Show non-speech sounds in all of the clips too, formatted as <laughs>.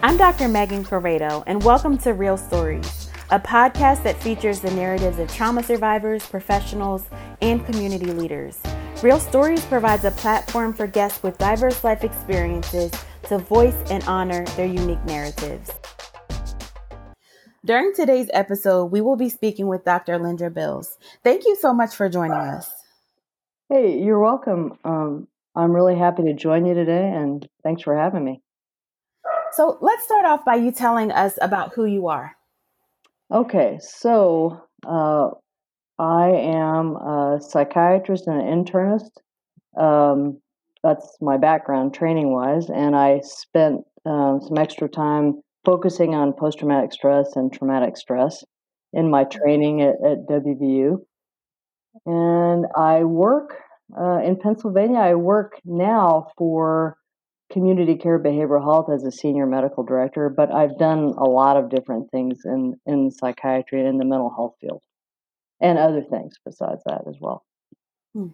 I'm Dr. Megan Corrado, and welcome to Real Storiez, a podcast that features the narratives of trauma survivors, professionals, and community leaders. Real Storiez provides a platform for guests with diverse life experiences to voice and honor their unique narratives. During today's episode, we will be speaking with Dr. Lyndra Bills. Thank you so much for joining us. Hey, you're welcome. Um, I'm really happy to join you today, and thanks for having me. So, let's start off by you telling us about who you are. Okay, so uh, I am a psychiatrist and an internist. Um, that's my background training wise, and I spent um, some extra time focusing on post traumatic stress and traumatic stress in my training at, at WVU. And I work uh, in Pennsylvania. I work now for community care behavioral health as a senior medical director, but I've done a lot of different things in, in psychiatry and in the mental health field and other things besides that as well. Hmm.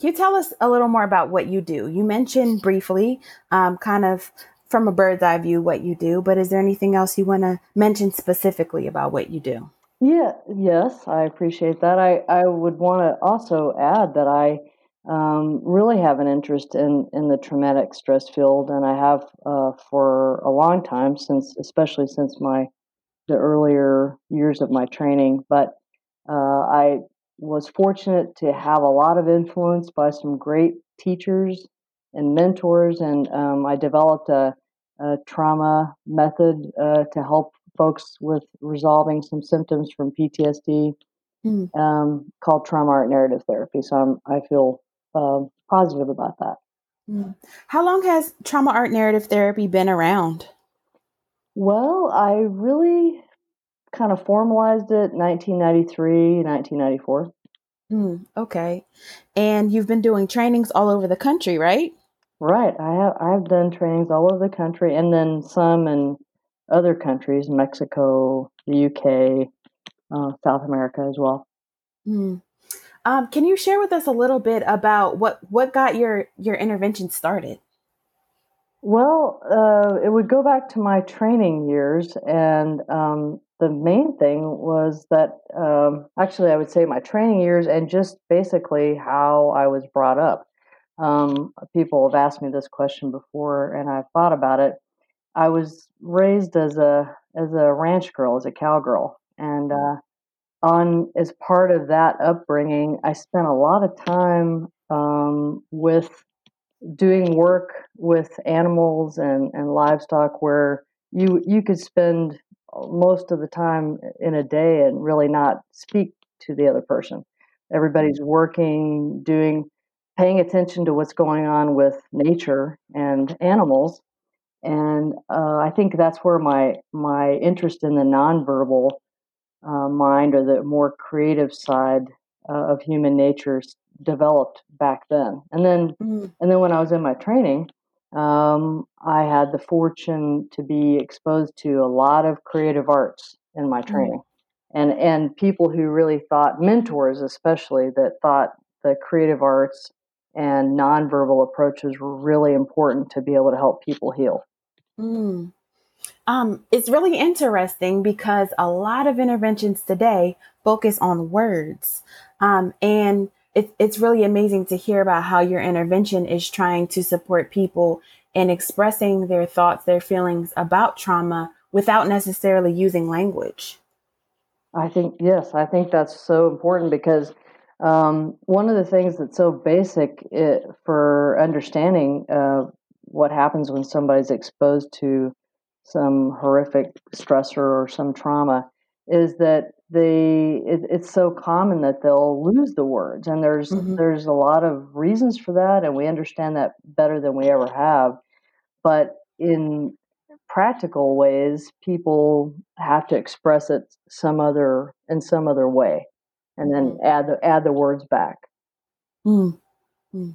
Can you tell us a little more about what you do? You mentioned briefly, um, kind of from a bird's eye view, what you do, but is there anything else you want to mention specifically about what you do? Yeah, yes, I appreciate that. I, I would want to also add that I um, really have an interest in, in the traumatic stress field, and I have uh, for a long time, since especially since my the earlier years of my training. But uh, I was fortunate to have a lot of influence by some great teachers and mentors, and um, I developed a, a trauma method uh, to help folks with resolving some symptoms from PTSD mm. um, called trauma art narrative therapy. So I'm, I feel uh, positive about that. Mm. How long has trauma art narrative therapy been around? Well, I really kind of formalized it 1993, 1994. Mm, okay. And you've been doing trainings all over the country, right? Right. I have I've done trainings all over the country and then some in other countries, Mexico, the UK, uh, South America as well. Mm. Um, can you share with us a little bit about what what got your your intervention started? Well, uh, it would go back to my training years, and um, the main thing was that um, actually, I would say my training years and just basically how I was brought up. Um, people have asked me this question before, and I've thought about it. I was raised as a as a ranch girl, as a cowgirl, and uh, on as part of that upbringing, I spent a lot of time um, with doing work with animals and, and livestock where you you could spend most of the time in a day and really not speak to the other person. Everybody's working, doing, paying attention to what's going on with nature and animals, and uh, I think that's where my my interest in the nonverbal uh, mind or the more creative side uh, of human nature developed back then. And then mm-hmm. and then when I was in my training, um, I had the fortune to be exposed to a lot of creative arts in my mm. training. Mm-hmm. And and people who really thought mentors especially that thought the creative arts and nonverbal approaches were really important to be able to help people heal. Mm. Um, it's really interesting because a lot of interventions today focus on words. Um, and it, it's really amazing to hear about how your intervention is trying to support people in expressing their thoughts, their feelings about trauma without necessarily using language. I think, yes, I think that's so important because um, one of the things that's so basic it, eh, for understanding uh, what happens when somebody's exposed to some horrific stressor or some trauma is that they it, it's so common that they'll lose the words and there's mm-hmm. there's a lot of reasons for that and we understand that better than we ever have but in practical ways people have to express it some other in some other way and then mm-hmm. add the add the words back mm-hmm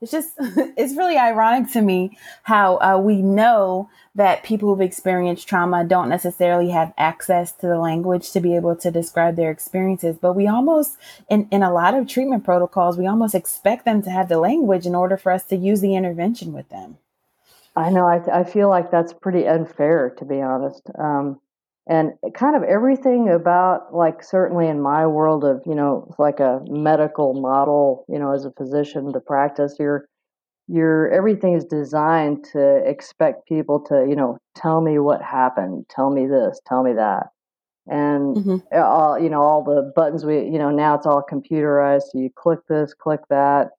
it's just <laughs> it's really ironic to me how uh, we know that people who've experienced trauma don't necessarily have access to the language to be able to describe their experiences but we almost in, in a lot of treatment protocols we almost expect them to have the language in order for us to use the intervention with them I know. I, I feel like that's pretty unfair, to be honest. Um, and kind of everything about, like, certainly in my world of, you know, like a medical model, you know, as a physician to practice, you're, you're, everything is designed to expect people to, you know, tell me what happened, tell me this, tell me that. And mm-hmm. all, you know, all the buttons we, you know, now it's all computerized. So you click this, click that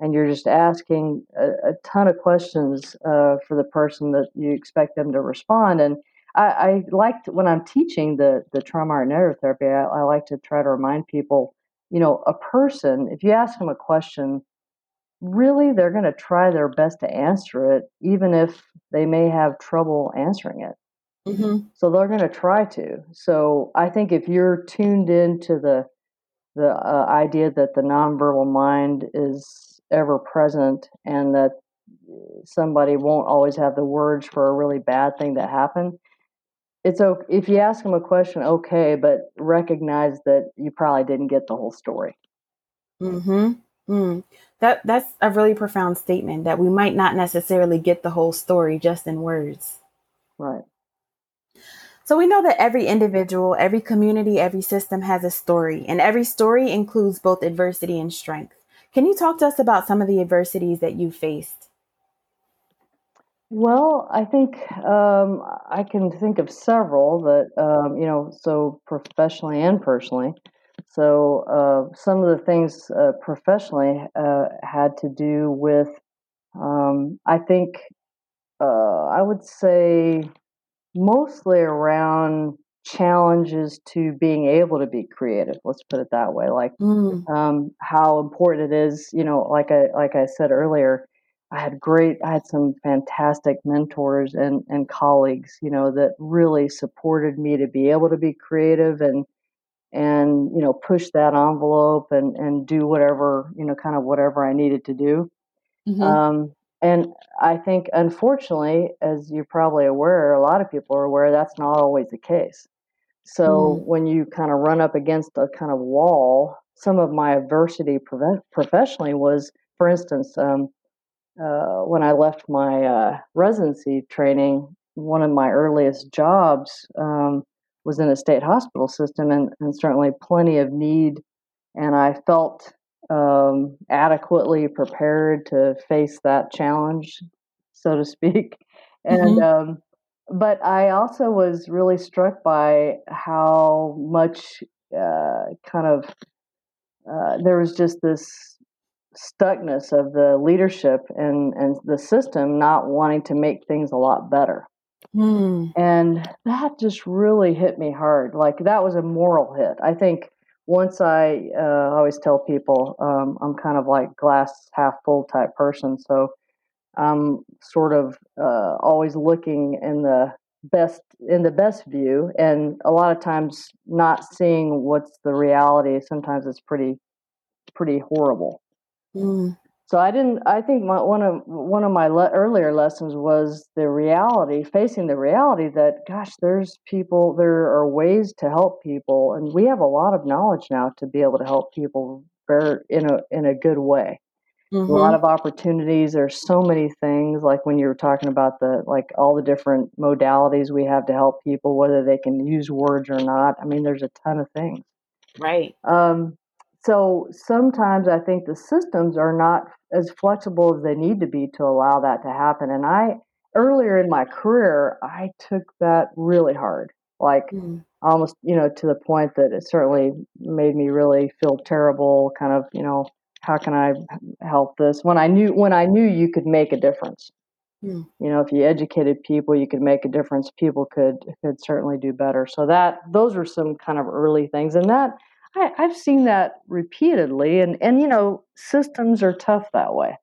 and you're just asking a, a ton of questions uh, for the person that you expect them to respond. And I, I like when I'm teaching the the trauma art narrative therapy, I, I like to try to remind people, you know, a person, if you ask them a question, really they're going to try their best to answer it, even if they may have trouble answering it. Mm-hmm. So they're going to try to. So I think if you're tuned into the the uh, idea that the nonverbal mind is ever present and that somebody won't always have the words for a really bad thing that happened it's okay if you ask them a question okay but recognize that you probably didn't get the whole story hmm mm. that that's a really profound statement that we might not necessarily get the whole story just in words right so we know that every individual every community every system has a story and every story includes both adversity and strength can you talk to us about some of the adversities that you faced? Well, I think um, I can think of several that, um, you know, so professionally and personally. So, uh, some of the things uh, professionally uh, had to do with, um, I think, uh, I would say mostly around challenges to being able to be creative let's put it that way like mm. um, how important it is you know like i like i said earlier i had great i had some fantastic mentors and and colleagues you know that really supported me to be able to be creative and and you know push that envelope and and do whatever you know kind of whatever i needed to do mm-hmm. um, and I think, unfortunately, as you're probably aware, a lot of people are aware that's not always the case. So mm. when you kind of run up against a kind of wall, some of my adversity professionally was, for instance, um, uh, when I left my uh, residency training, one of my earliest jobs um, was in a state hospital system, and, and, certainly plenty of need. And I felt um, adequately prepared to face that challenge, so to speak. <laughs> And mm-hmm. um, but I also was really struck by how much uh, kind of uh, there was just this stuckness of the leadership and and the system not wanting to make things a lot better. Mm. And that just really hit me hard. Like that was a moral hit. I think once I uh, always tell people um, I'm kind of like glass half full type person. So I'm sort of uh, always looking in the best in the best view, and a lot of times not seeing what's the reality. Sometimes it's pretty pretty horrible. Mm. So I didn't. I think my, one of one of my le- earlier lessons was the reality, facing the reality that gosh, there's people, there are ways to help people, and we have a lot of knowledge now to be able to help people very in a in a good way. Mm-hmm. A lot of opportunities. There's so many things. Like when you were talking about the like all the different modalities we have to help people, whether they can use words or not. I mean, there's a ton of things. Right. Um, so sometimes I think the systems are not as flexible as they need to be to allow that to happen. And I earlier in my career, I took that really hard. Like mm. almost, you know, to the point that it certainly made me really feel terrible, kind of, you know, how can I help this? When I knew when I knew you could make a difference. Hmm. You know, if you educated people, you could make a difference. People could could certainly do better. So that those were some kind of early things, and that I, I've seen that repeatedly. And and you know, systems are tough that way.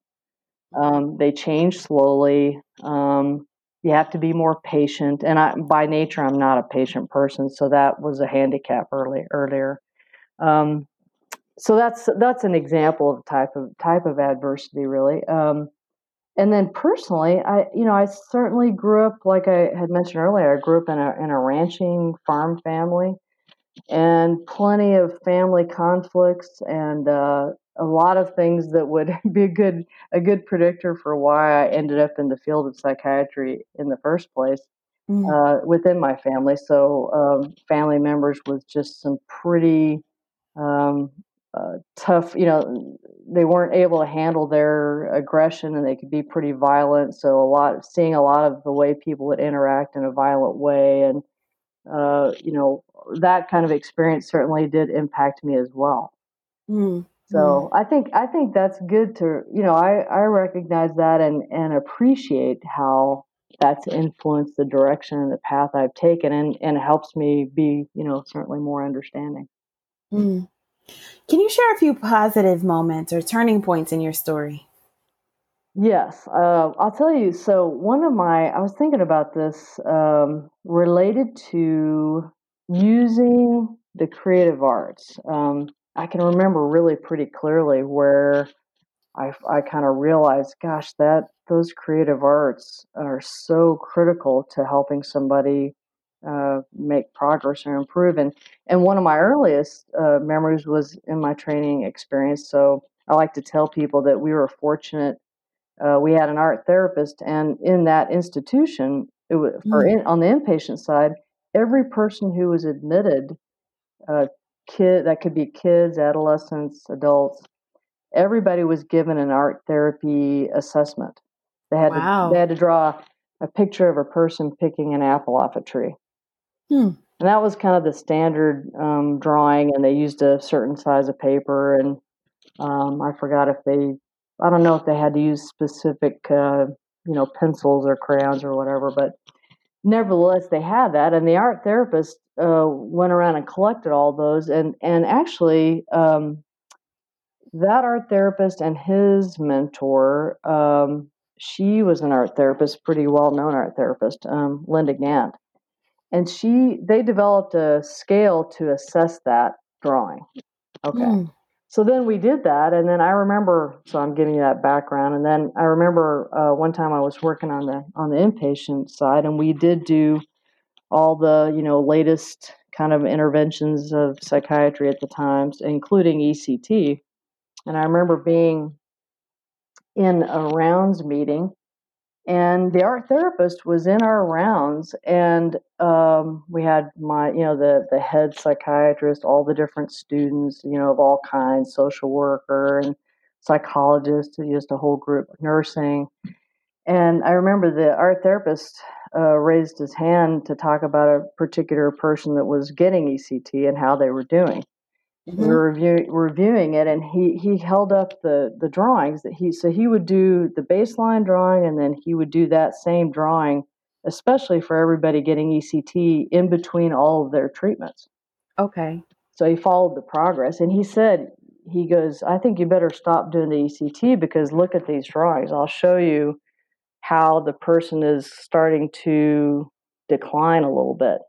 Um, they change slowly. Um, you have to be more patient. And I, by nature, I'm not a patient person, so that was a handicap early earlier. Um, so that's that's an example of type of type of adversity, really. Um, and then personally, I you know I certainly grew up like I had mentioned earlier. I grew up in a in a ranching farm family, and plenty of family conflicts and uh, a lot of things that would <laughs> be a good a good predictor for why I ended up in the field of psychiatry in the first place mm. uh, within my family. So um, family members with just some pretty um, uh, tough, you know, they weren't able to handle their aggression and they could be pretty violent. So a lot of seeing a lot of the way people would interact in a violent way and uh, you know that kind of experience certainly did impact me as well. Mm. So I think I think that's good to you know I I recognize that and and appreciate how that's influenced the direction and the path I've taken and and helps me be you know certainly more understanding. Mm. Can you share a few positive moments or turning points in your story? Yes, uh, I'll tell you. So, one of my, I was thinking about this um, related to using the creative arts. Um, I can remember really pretty clearly where I, I kind of realized, gosh, that those creative arts are so critical to helping somebody uh, make progress or improve. And, and one of my earliest uh, memories was in my training experience. So I like to tell people that we were fortunate. Uh, we had an art therapist, and in that institution, it was, for mm. in, on the inpatient side, every person who was admitted, uh, kid that could be kids, adolescents, adults, everybody was given an art therapy assessment. They had wow. to they had to draw a picture of a person picking an apple off a tree. Hmm. And that was kind of the standard um, drawing, and they used a certain size of paper. And um, I forgot if they, I don't know if they had to use specific, uh, you know, pencils or crayons or whatever, but nevertheless, they had that. And the art therapist uh, went around and collected all those. And, and actually, um, that art therapist and his mentor, um, she was an art therapist, pretty well known art therapist, um, Linda Gantt and she they developed a scale to assess that drawing okay mm. So then we did that and then i remember so i'm giving you that background and then i remember uh, one time i was working on the on the inpatient side and we did do all the you know latest kind of interventions of psychiatry at the times including ect and i remember being in a rounds meeting and the art therapist was in our rounds and um, we had my you know the the head psychiatrist all the different students you know of all kinds social worker and psychologist just a whole group nursing. And i remember the art therapist uh, raised his hand to talk about a particular person that was getting ect and how they were doing mm-hmm. we were review, reviewing it and he he held up the the drawings that he so he would do the baseline drawing and then he would do that same drawing especially for everybody getting ECT in between all of their treatments. Okay. So he followed the progress and he said he goes, I think you better stop doing the ECT because look at these drawings. I'll show you how the person is starting to decline a little bit.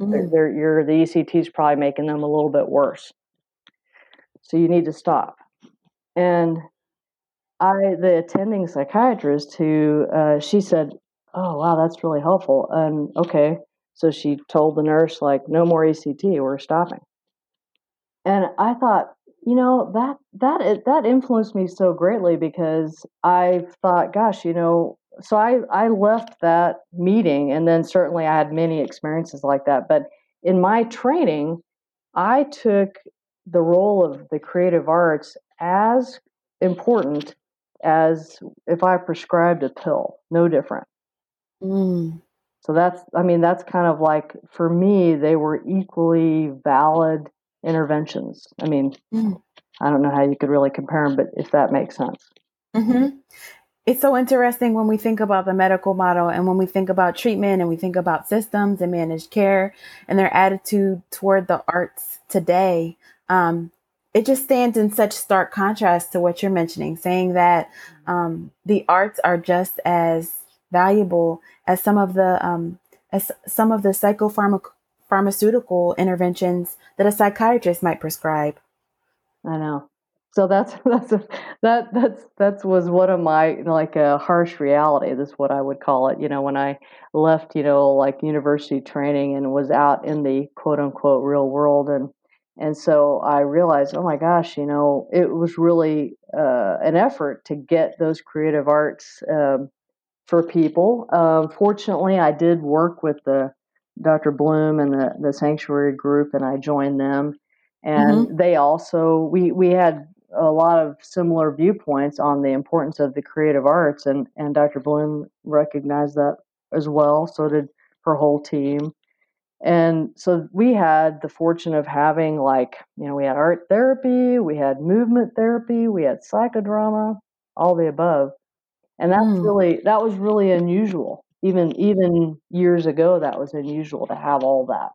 Mm-hmm. They're, they're, you're, the ECT is probably making them a little bit worse. So you need to stop. And I, the attending psychiatrist, who uh, she said, "Oh wow, that's really helpful." And okay, so she told the nurse like, "No more ECT. We're stopping." And I thought, you know, that that that influenced me so greatly because I thought, gosh, you know, so I I left that meeting, and then certainly I had many experiences like that. But in my training, I took the role of the creative arts as important as if I prescribed a pill, no different. Mm. So that's, I mean, that's kind of like, for me, they were equally valid interventions. I mean, mm. I don't know how you could really compare them, but if that makes sense. Mm-hmm. It's so interesting when we think about the medical model and when we think about treatment and we think about systems and managed care and their attitude toward the arts today um, it just stands in such stark contrast to what you're mentioning, saying that um, the arts are just as valuable as some of the um, as some of the psychopharmaceutical interventions that a psychiatrist might prescribe. I know. so that's <laughs> that's a, that that's that's was one of my like a harsh reality. That's what I would call it. You know, when I left, you know, like university training and was out in the quote unquote real world, and and so I realized, oh my gosh, you know, it was really uh, an effort to get those creative arts um, for people. Um, fortunately, I did work with the Dr. Bloom and the the sanctuary group, and I joined them and mm-hmm. they also we we had a lot of similar viewpoints on the importance of the creative arts, and and Dr. Bloom recognized that as well. So did her whole team. And so we had the fortune of having like, you know, we had art therapy, we had movement therapy, we had psychodrama, all the above. And that's mm. really that was really unusual. Even even years ago that was unusual to have all that.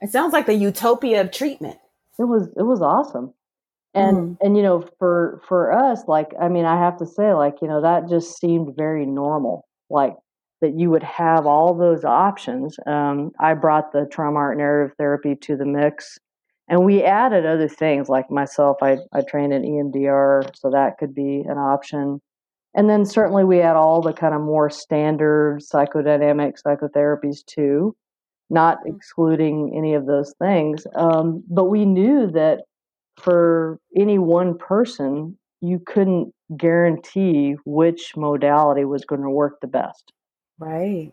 It sounds like the utopia of treatment. It was it was awesome and mm. and you know for for us like i mean i have to say like you know that just seemed very normal like that you would have all those options um, i brought the trauma art narrative therapy to the mix and we added other things like myself i, I trained in emdr so that could be an option and then certainly we had all the kind of more standard psychodynamic psychotherapies too not mm. excluding any of those things um, but we knew that for any one person, you couldn't guarantee which modality was going to work the best. Right.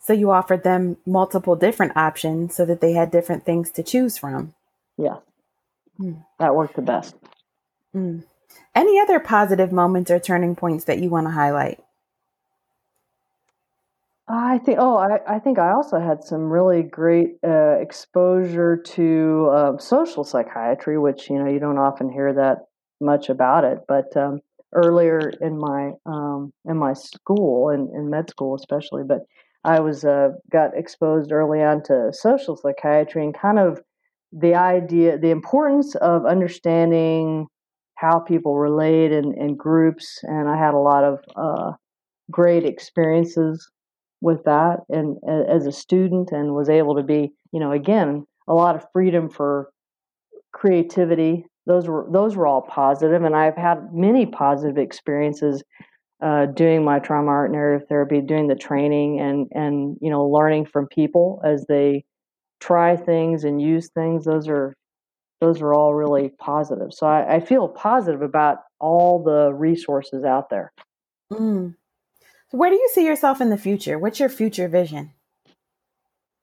So you offered them multiple different options so that they had different things to choose from. Yeah. Hmm. That worked the best. Hmm. Any other positive moments or turning points that you want to highlight? I think. Oh, I, I think I also had some really great uh, exposure to uh, social psychiatry, which you know you don't often hear that much about it. But um, earlier in my um, in my school, in, in med school especially, but I was uh, got exposed early on to social psychiatry and kind of the idea, the importance of understanding how people relate in, in groups. And I had a lot of uh, great experiences with that and as a student and was able to be you know again a lot of freedom for creativity those were those were all positive and i've had many positive experiences uh, doing my trauma art narrative therapy doing the training and and you know learning from people as they try things and use things those are those are all really positive so i, I feel positive about all the resources out there mm. Where do you see yourself in the future? What's your future vision?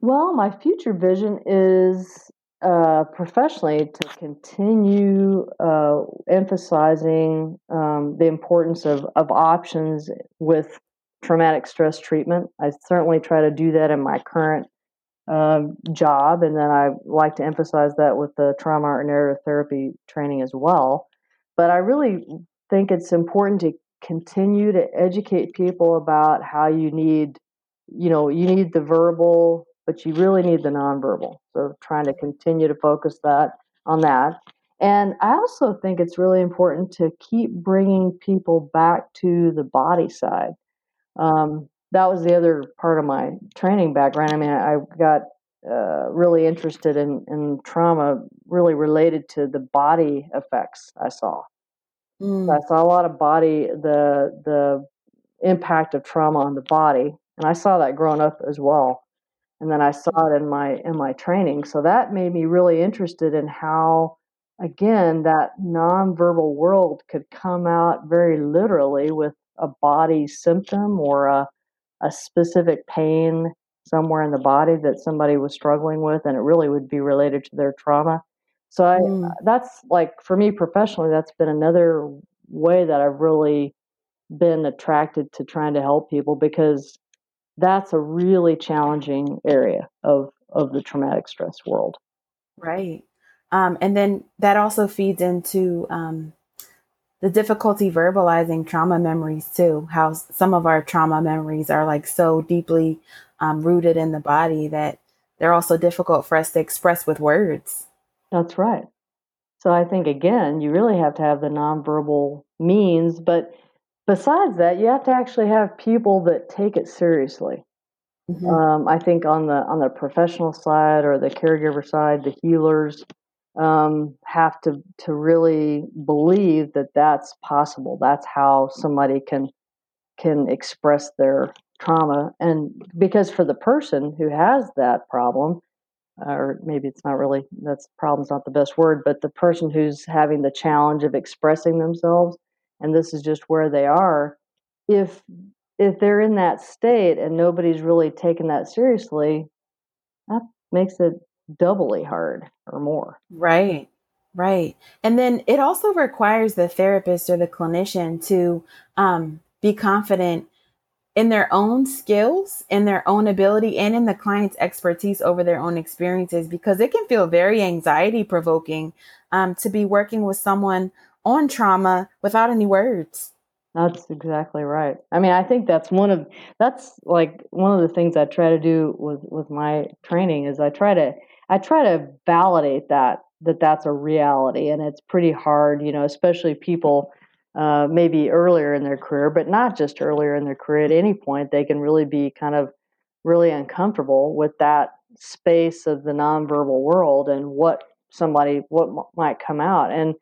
Well, my future vision is uh, professionally to continue uh, emphasizing um, the importance of, of options with traumatic stress treatment. I certainly try to do that in my current um, job, and then I like to emphasize that with the trauma art narrative therapy training as well. But I really think it's important to continue to educate people about how you need, you know, you need the verbal, but you really need the nonverbal. So trying to continue to focus that on that. And I also think it's really important to keep bringing people back to the body side. Um, that was the other part of my training background. I mean, I got uh, really interested in, in trauma, really related to the body effects I saw. Mm. I saw a lot of body the the impact of trauma on the body, and I saw that growing up as well. And then I saw it in my in my training, so that made me really interested in how, again, that nonverbal world could come out very literally with a body symptom or a a specific pain somewhere in the body that somebody was struggling with, and it really would be related to their trauma. So I, mm. that's like for me professionally, that's been another way that I've really been attracted to trying to help people because that's a really challenging area of of the traumatic stress world. Right. Um, and then that also feeds into um, the difficulty verbalizing trauma memories too. How some of our trauma memories are like so deeply um, rooted in the body that they're also difficult for us to express with words. That's right. So I think again, you really have to have the nonverbal means, but besides that, you have to actually have people that take it seriously. Mm-hmm. Um, I think on the on the professional side or the caregiver side, the healers, um, have to to really believe that that's possible. That's how somebody can can express their trauma, and because for the person who has that problem, or maybe it's not really that's problem's not the best word, but the person who's having the challenge of expressing themselves, and this is just where they are. If if they're in that state and nobody's really taking that seriously, that makes it doubly hard or more. Right. Right. And then it also requires the therapist or the clinician to um, be confident in their own skills, in their own ability, and in the client's expertise over their own experiences because it can feel very anxiety provoking um, to be working with someone on trauma without any words. That's exactly right. I mean, I think that's one of that's like one of the things I try to do with with my training is I try to I try to validate that that that's a reality, and it's pretty hard, you know, especially people uh, maybe earlier in their career, but not just earlier in their career. At any point, they can really be kind of really uncomfortable with that space of the nonverbal world and what somebody what m- might come out and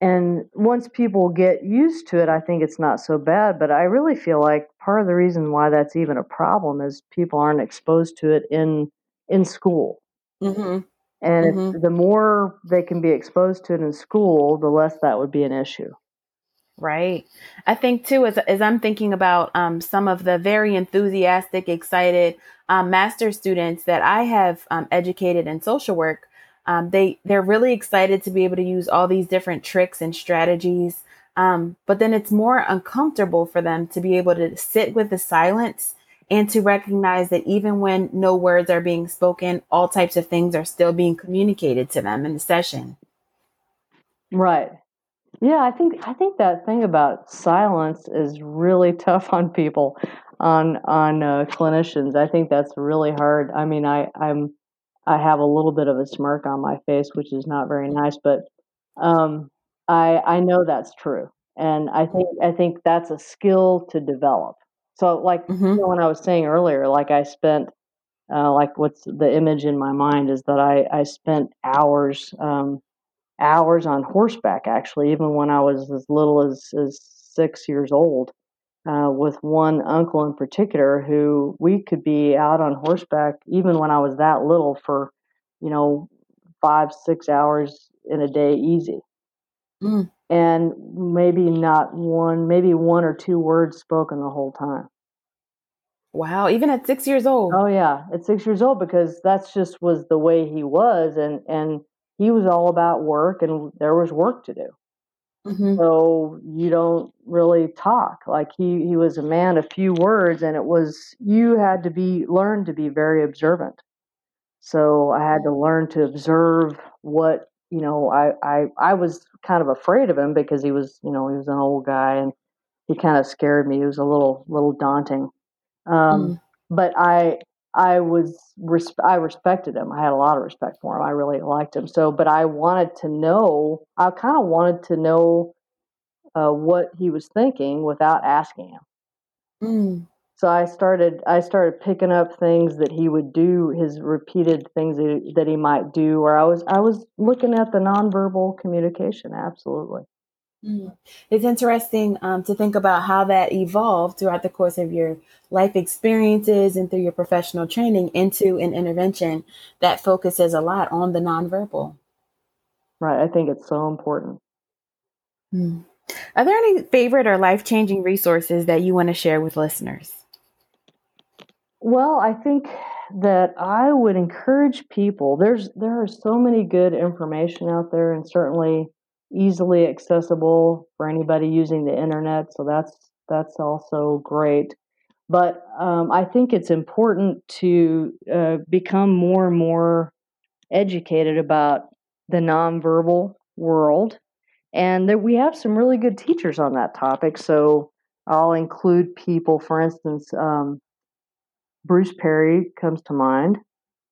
and once people get used to it i think it's not so bad but i really feel like part of the reason why that's even a problem is people aren't exposed to it in in school Mm-hmm. and Mm-hmm. the more they can be exposed to it in school the less that would be an issue Right. I think too, as, as I'm thinking about um, some of the very enthusiastic, excited um, master students that I have um, educated in social work, um, they they're really excited to be able to use all these different tricks and strategies. Um, but then it's more uncomfortable for them to be able to sit with the silence and to recognize that even when no words are being spoken, all types of things are still being communicated to them in the session. right yeah i think i think that thing about silence is really <laughs> tough on people on on uh, clinicians i think that's really hard i mean i i'm i have a little bit of a smirk on my face which is not very nice but um i i know that's true. And i think i think that's a skill to develop. So like Mm-hmm. you know, when i was saying earlier like i spent uh, like what's the image in my mind is that i i spent hours um hours on horseback actually even when i was as little as as six years old uh, with one uncle in particular who we could be out on horseback even when i was that little for you know five six hours in a day easy Mm. and maybe not one maybe one or two words spoken the whole time Wow. Even at six years old. oh yeah at six years old because that's just was the way he was and and he was all about work and there was work to do Mm-hmm. so you don't really talk. Like he he was a man of few words and it was you had to be learn to be very observant. So i had to learn to observe what you know i i i was kind of afraid of him because he was you know he was an old guy and he kind of scared me. He was a little little daunting. Um Mm. but i i was res- i respected him i had a lot of respect for him i really liked him so but i wanted to know i kind of wanted to know uh, what he was thinking without asking him Mm. so i started i started picking up things that he would do his repeated things that he, that he might do or i was i was looking at the nonverbal communication absolutely. It's interesting um, to think about how that evolved throughout the course of your life experiences and through your professional training into an intervention that focuses a lot on the nonverbal. right i think it's so important Mm. Are there any favorite or life changing resources that you want to share with listeners? Well, I think that I would encourage people. There's there are so many good information out there, and certainly easily accessible for anybody using the internet. So that's that's also great. But um, I think it's important to uh, become more and more educated about the nonverbal world, and there, we have some really good teachers on that topic. So I'll include people, for instance. Um, Bruce Perry comes to mind,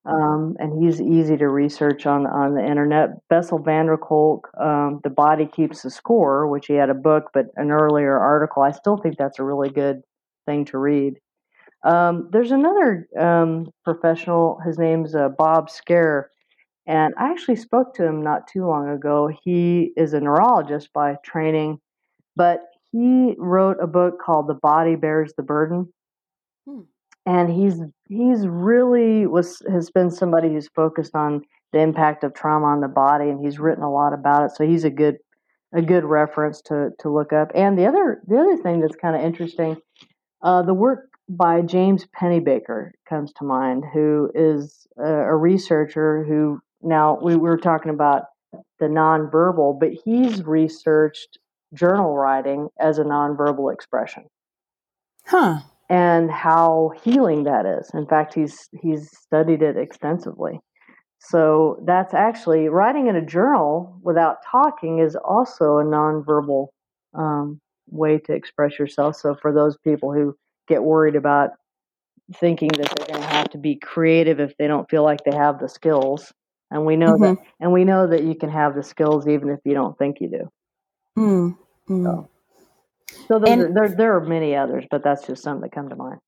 um, and he's easy to research on on the internet. Bessel van der Kolk, um, "The Body Keeps the Score," which he had a book, but an earlier article. I still think that's a really good thing to read. Um, there's another um, professional. His name's uh, Bob Scaer, And I actually spoke to him not too long ago. He is a neurologist by training, but he wrote a book called The Body Bears the Burden. Hmm. And he's he's really was has been somebody who's focused on the impact of trauma on the body and he's written a lot about it. So he's a good a good reference to to look up. And the other the other thing that's kind of interesting, uh, the work by James Pennebaker comes to mind, who is a, a researcher who now we were talking about the nonverbal, but he's researched journal writing as a nonverbal expression. Huh. And how healing that is. In fact, he's he's studied it extensively. So that's actually writing in a journal without talking is also a nonverbal um, way to express yourself. So for those people who get worried about thinking that they're going to have to be creative if they don't feel like they have the skills, and we know mm-hmm. that, and we know that you can have the skills even if you don't think you do. Mm-hmm. So, so and, there there are many others, but that's just some that come to mind.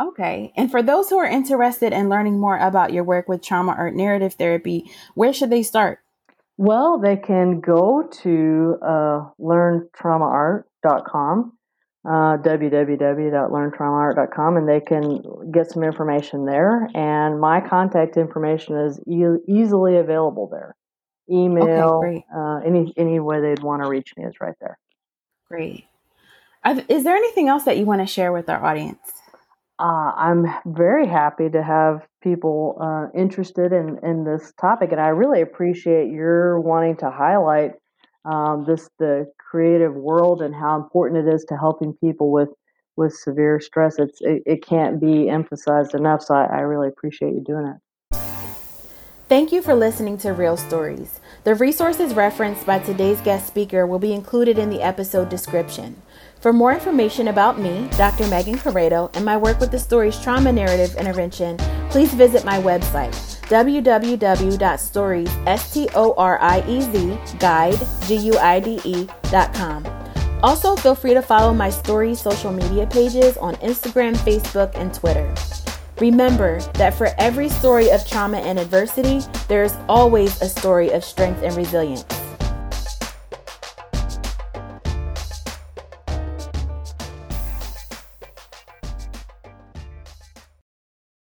Okay. And for those who are interested in learning more about your work with trauma art narrative therapy, where should they start? Well, they can go to uh, learntraumaart.com, uh, www.learntraumaart.com, and they can get some information there. And my contact information is e- easily available there. Email, okay, uh, any any way they'd want to reach me is right there. Great. Is there anything else that you want to share with our audience? uh, I'm very happy to have people uh, interested in, in this topic, and I really appreciate your wanting to highlight um, this the creative world and how important it is to helping people with with severe stress. It's it, it can't be emphasized enough. So I, I really appreciate you doing it. Thank you for listening to Real Storiez. The resources referenced by today's guest speaker will be included in the episode description. For more information about me, Dr. Megan Corrado, and my work with the Stories Trauma Narrative Intervention, please visit my website, www.storiez, Also, feel free to follow my Stories social media pages on Instagram, Facebook, and Twitter. Remember that for every story of trauma and adversity, there is always a story of strength and resilience.